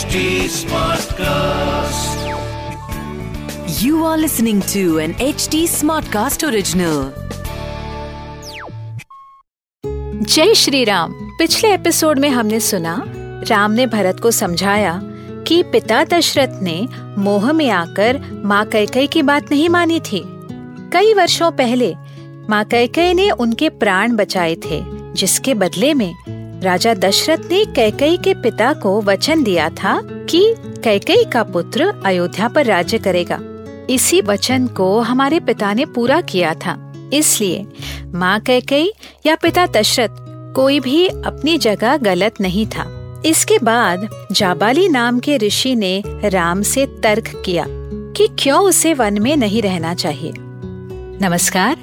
HD Smartcast. You are listening to an HD Smartcast original. जय श्री राम पिछले episode में हमने सुना, राम ने भरत को समझाया कि पिता दशरथ ने मोह में आकर माँ कैकई की बात नहीं मानी थी कई वर्षों पहले माँ कैकई ने उनके प्राण बचाए थे, जिसके बदले में राजा दशरथ ने कैकई के पिता को वचन दिया था कि कैकई का पुत्र अयोध्या पर राज्य करेगा। इसी वचन को हमारे पिता ने पूरा किया था। इसलिए माँ कैकई या पिता दशरथ कोई भी अपनी जगह गलत नहीं था। इसके बाद जाबाली नाम के ऋषि ने राम से तर्क किया कि क्यों उसे वन में नहीं रहना चाहिए। नमस्कार,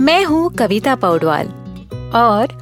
मैं हूँ कविता पौडवाल और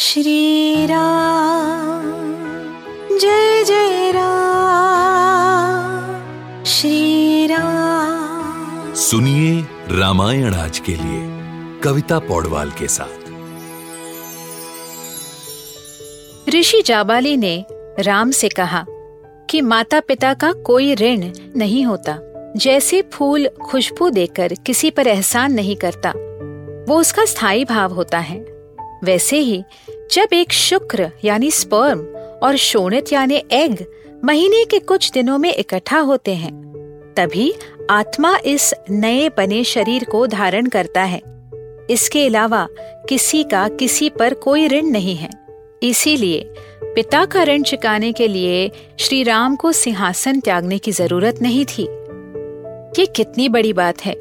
श्री राम जय जय राम श्री राम। सुनिए रामायण आज के लिए कविता पौडवाल के साथ। ऋषि जाबाली ने राम से कहा कि माता पिता का कोई ऋण नहीं होता। जैसे फूल खुशबू देकर किसी पर एहसान नहीं करता वो उसका स्थायी भाव होता है। वैसे ही, जब एक शुक्र, यानी स्पर्म और शोणित, यानी एग महीने के कुछ दिनों में इकट्ठा होते हैं, तभी आत्मा इस नए बने शरीर को धारण करता है। इसके अलावा किसी का किसी पर कोई ऋण नहीं है। इसीलिए पिता का ऋण चुकाने के लिए श्री राम को सिंहासन त्यागने की ज़रूरत नहीं थी। ये कितनी बड़ी बात है,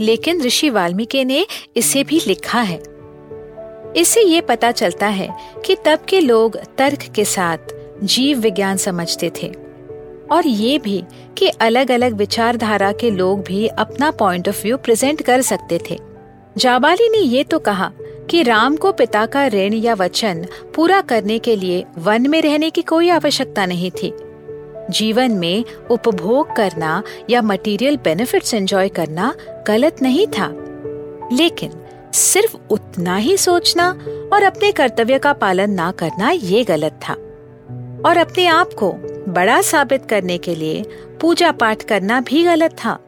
लेकिन ऋषि वाल्मीकि ने इसे भी लिखा है। इससे ये पता चलता है कि तब के लोग तर्क के साथ जीव विज्ञान समझते थे। और ये भी कि अलग अलग विचारधारा के लोग भी अपना पॉइंट ऑफ़ व्यू प्रेजेंट कर सकते थे। जाबाली ने ये तो कहा कि राम को पिता का ऋण या वचन पूरा करने के लिए वन में रहने की कोई आवश्यकता नहीं थी। जीवन में उपभोग करना या मटेरियल बेनिफिट्स एंजॉय करना गलत नहीं था। लेकिन सिर्फ़ उतना ही सोचना और अपने कर्तव्य का पालन ना करना ये गलत था। और अपने आप को बड़ा साबित करने के लिए पूजा पाठ करना भी गलत था।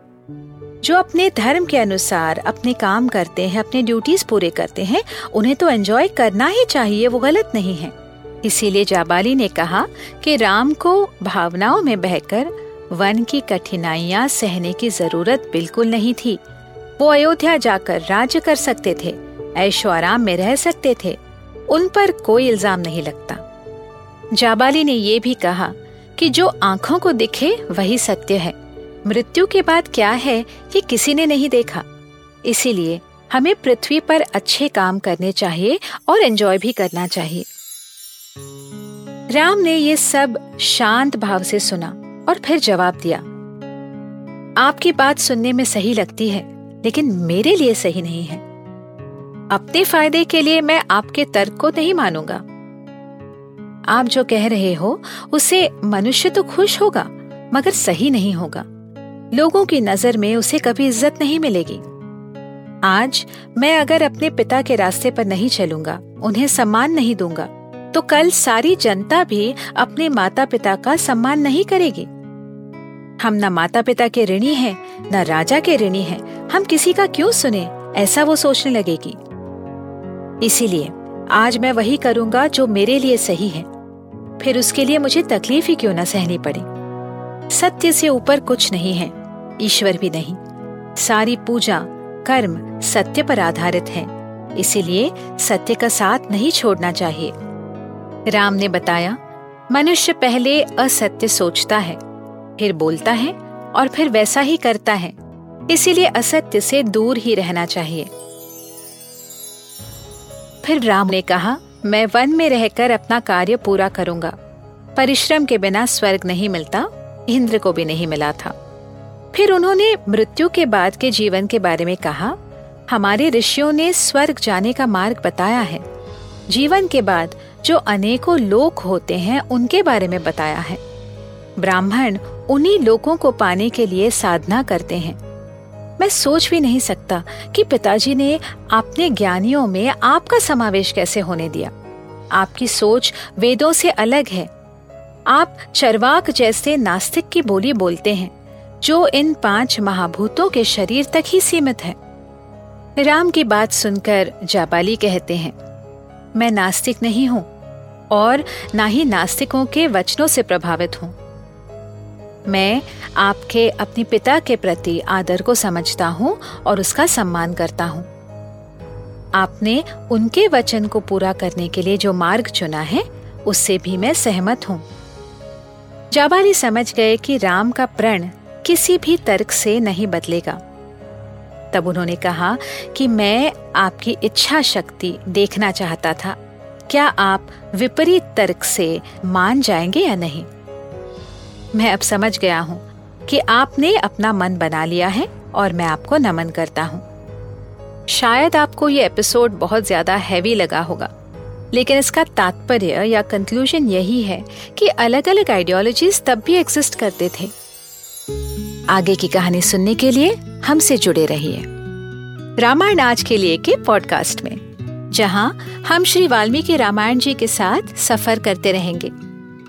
जो अपने धर्म के अनुसार अपने काम करते हैं, अपने ड्यूटीज़ पूरे करते हैं, उन्हें तो एंजॉय करना ही चाहिए, वो गलत नहीं है। इसीलिए जाबाली ने कहा कि राम को भावनाओं में बहकर वन की कठिनाइयाँ सहने की ज़रूरत बिल्कुल नहीं थी। वो अयोध्या जाकर राज्य कर सकते थे ऐशो आराम में रह सकते थे, उन पर कोई इल्ज़ाम नहीं लगता। जाबाली ने ये भी कहा कि जो आँखों को दिखे, वही सत्य है। मृत्यु के बाद क्या है, ये किसी ने नहीं देखा। इसीलिए हमें पृथ्वी पर अच्छे काम करने चाहिए और एंजॉय भी करना चाहिए। राम ने ये सब शांत भाव से सुना और फिर जवाब दिया, आपकी बात सुनने में सही लगती है। लेकिन मेरे लिए सही नहीं है। अपने फ़ायदे के लिए मैं आपके तर्क को नहीं मानूँगा। आप जो कह रहे हो, उसे मनुष्य तो खुश होगा, मगर सही नहीं होगा। लोगों की नज़र में उसे कभी इज़्ज़त नहीं मिलेगी। आज मैं अगर अपने पिता के रास्ते पर नहीं चलूँगा, उन्हें सम्मान नहीं दूँगा तो कल सारी जनता भी अपने माता पिता का सम्मान नहीं करेगी। हम न माता पिता के ऋणी हैं, न राजा के ऋणी हैं। हम किसी का क्यों सुने? ऐसा वो सोचने लगेगी। इसीलिए आज मैं वही करूँगा जो मेरे लिए सही है। फिर उसके लिए मुझे तकलीफ़ ही क्यों न सहनी पड़े? सत्य से ऊपर कुछ नहीं है ईश्वर भी नहीं। सारी पूजा कर्म सत्य पर आधारित है। इसीलिए सत्य का साथ नहीं छोड़ना चाहिए। राम ने बताया मनुष्य पहले असत्य सोचता है। फिर बोलता है और फिर वैसा ही करता है। इसीलिए असत्य से दूर ही रहना चाहिए। फिर राम ने कहा, मैं वन में रहकर अपना कार्य पूरा करूँगा। परिश्रम के बिना स्वर्ग नहीं मिलता, इंद्र को भी नहीं मिला था। फिर उन्होंने मृत्यु के बाद के जीवन के बारे में कहा, हमारे ऋषियों ने स्वर्ग जाने का मार्ग बताया है। जीवन के बाद जो अनेकों लोक होते हैं, उनके बारे में बताया है। ब्राह्मण उन्हीं लोगों को पाने के लिए साधना करते हैं। मैं सोच भी नहीं सकता कि पिताजी ने अपने ज्ञानियों में आपका समावेश कैसे होने दिया। आपकी सोच वेदों से अलग है। आप चरवाक जैसे नास्तिक की बोली बोलते हैं, जो इन पाँच महाभूतों के शरीर तक ही सीमित है। राम की बात सुनकर जाबाली कहते हैं, मैं नास्तिक नहीं हूँ और ना ही नास्तिकों के वचनों से प्रभावित हूँ। मैं आपके, अपने पिता के प्रति आदर को समझता हूँ और उसका सम्मान करता हूँ। आपने उनके वचन को पूरा करने के लिए जो मार्ग चुना है, उससे भी मैं सहमत हूँ। जाबाली समझ गए कि राम का प्रण किसी भी तर्क से नहीं बदलेगा। तब उन्होंने कहा कि मैं आपकी इच्छा शक्ति देखना चाहता था। क्या आप विपरीत तर्क से मान जाएँगे या नहीं? मैं अब समझ गया हूँ कि आपने अपना मन बना लिया है और मैं आपको नमन करता हूँ। शायद आपको ये एपिसोड बहुत ज़्यादा हैवी लगा होगा, लेकिन इसका तात्पर्य या कंक्लूजन यही है कि अलग अलग आइडियोलॉजीज तब भी एग्जिस्ट करते थे। आगे की कहानी सुनने के लिए हमसे जुड़े रहिए रामायण आज के लिए के पॉडकास्ट में, जहाँ हम श्री वाल्मीकि रामायण जी के साथ सफ़र करते रहेंगे।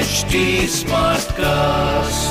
H smart cast